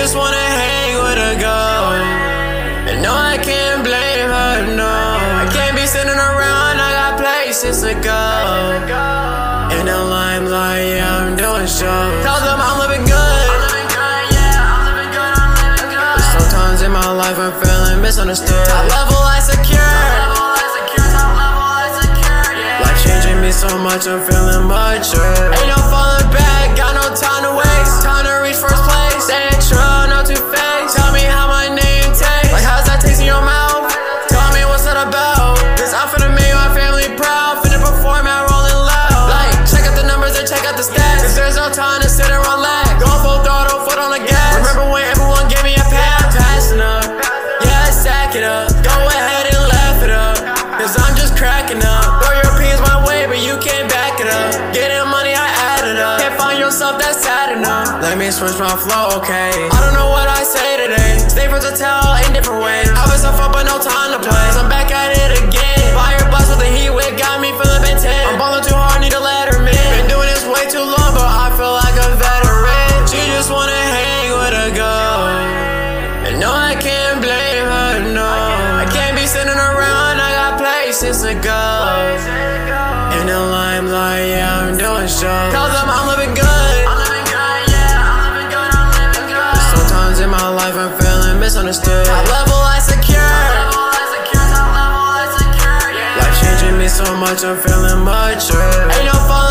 just wanna hang with a girl. And no, I can't blame her, no. I can't be sitting around, I got places to go. In the limelight, yeah, I'm doing shows. Tell them I'm living good. Sometimes in my life, I'm feeling misunderstood. Top level, I secure so much, I'm feeling mature. Ain't no Find yourself, that's sad enough. Let me switch my flow, okay? I don't know what I say today. Stay versatile in different ways. I was up, but no time to play. So I'm back at it again. Fire blast with the heat whip, got me feeling 10. I'm balling too hard, need a letterman. Been doing this way too long, but I feel like a veteran. She just wanna hang with a girl. And no, I can't blame her, no. I can't be sitting around, I got places to go. In the limelight, yeah, I'm doing shows. Misunderstood. Top level I secure. I level insecure. Yeah, life changing me so much, I'm feeling mature. Ain't no falling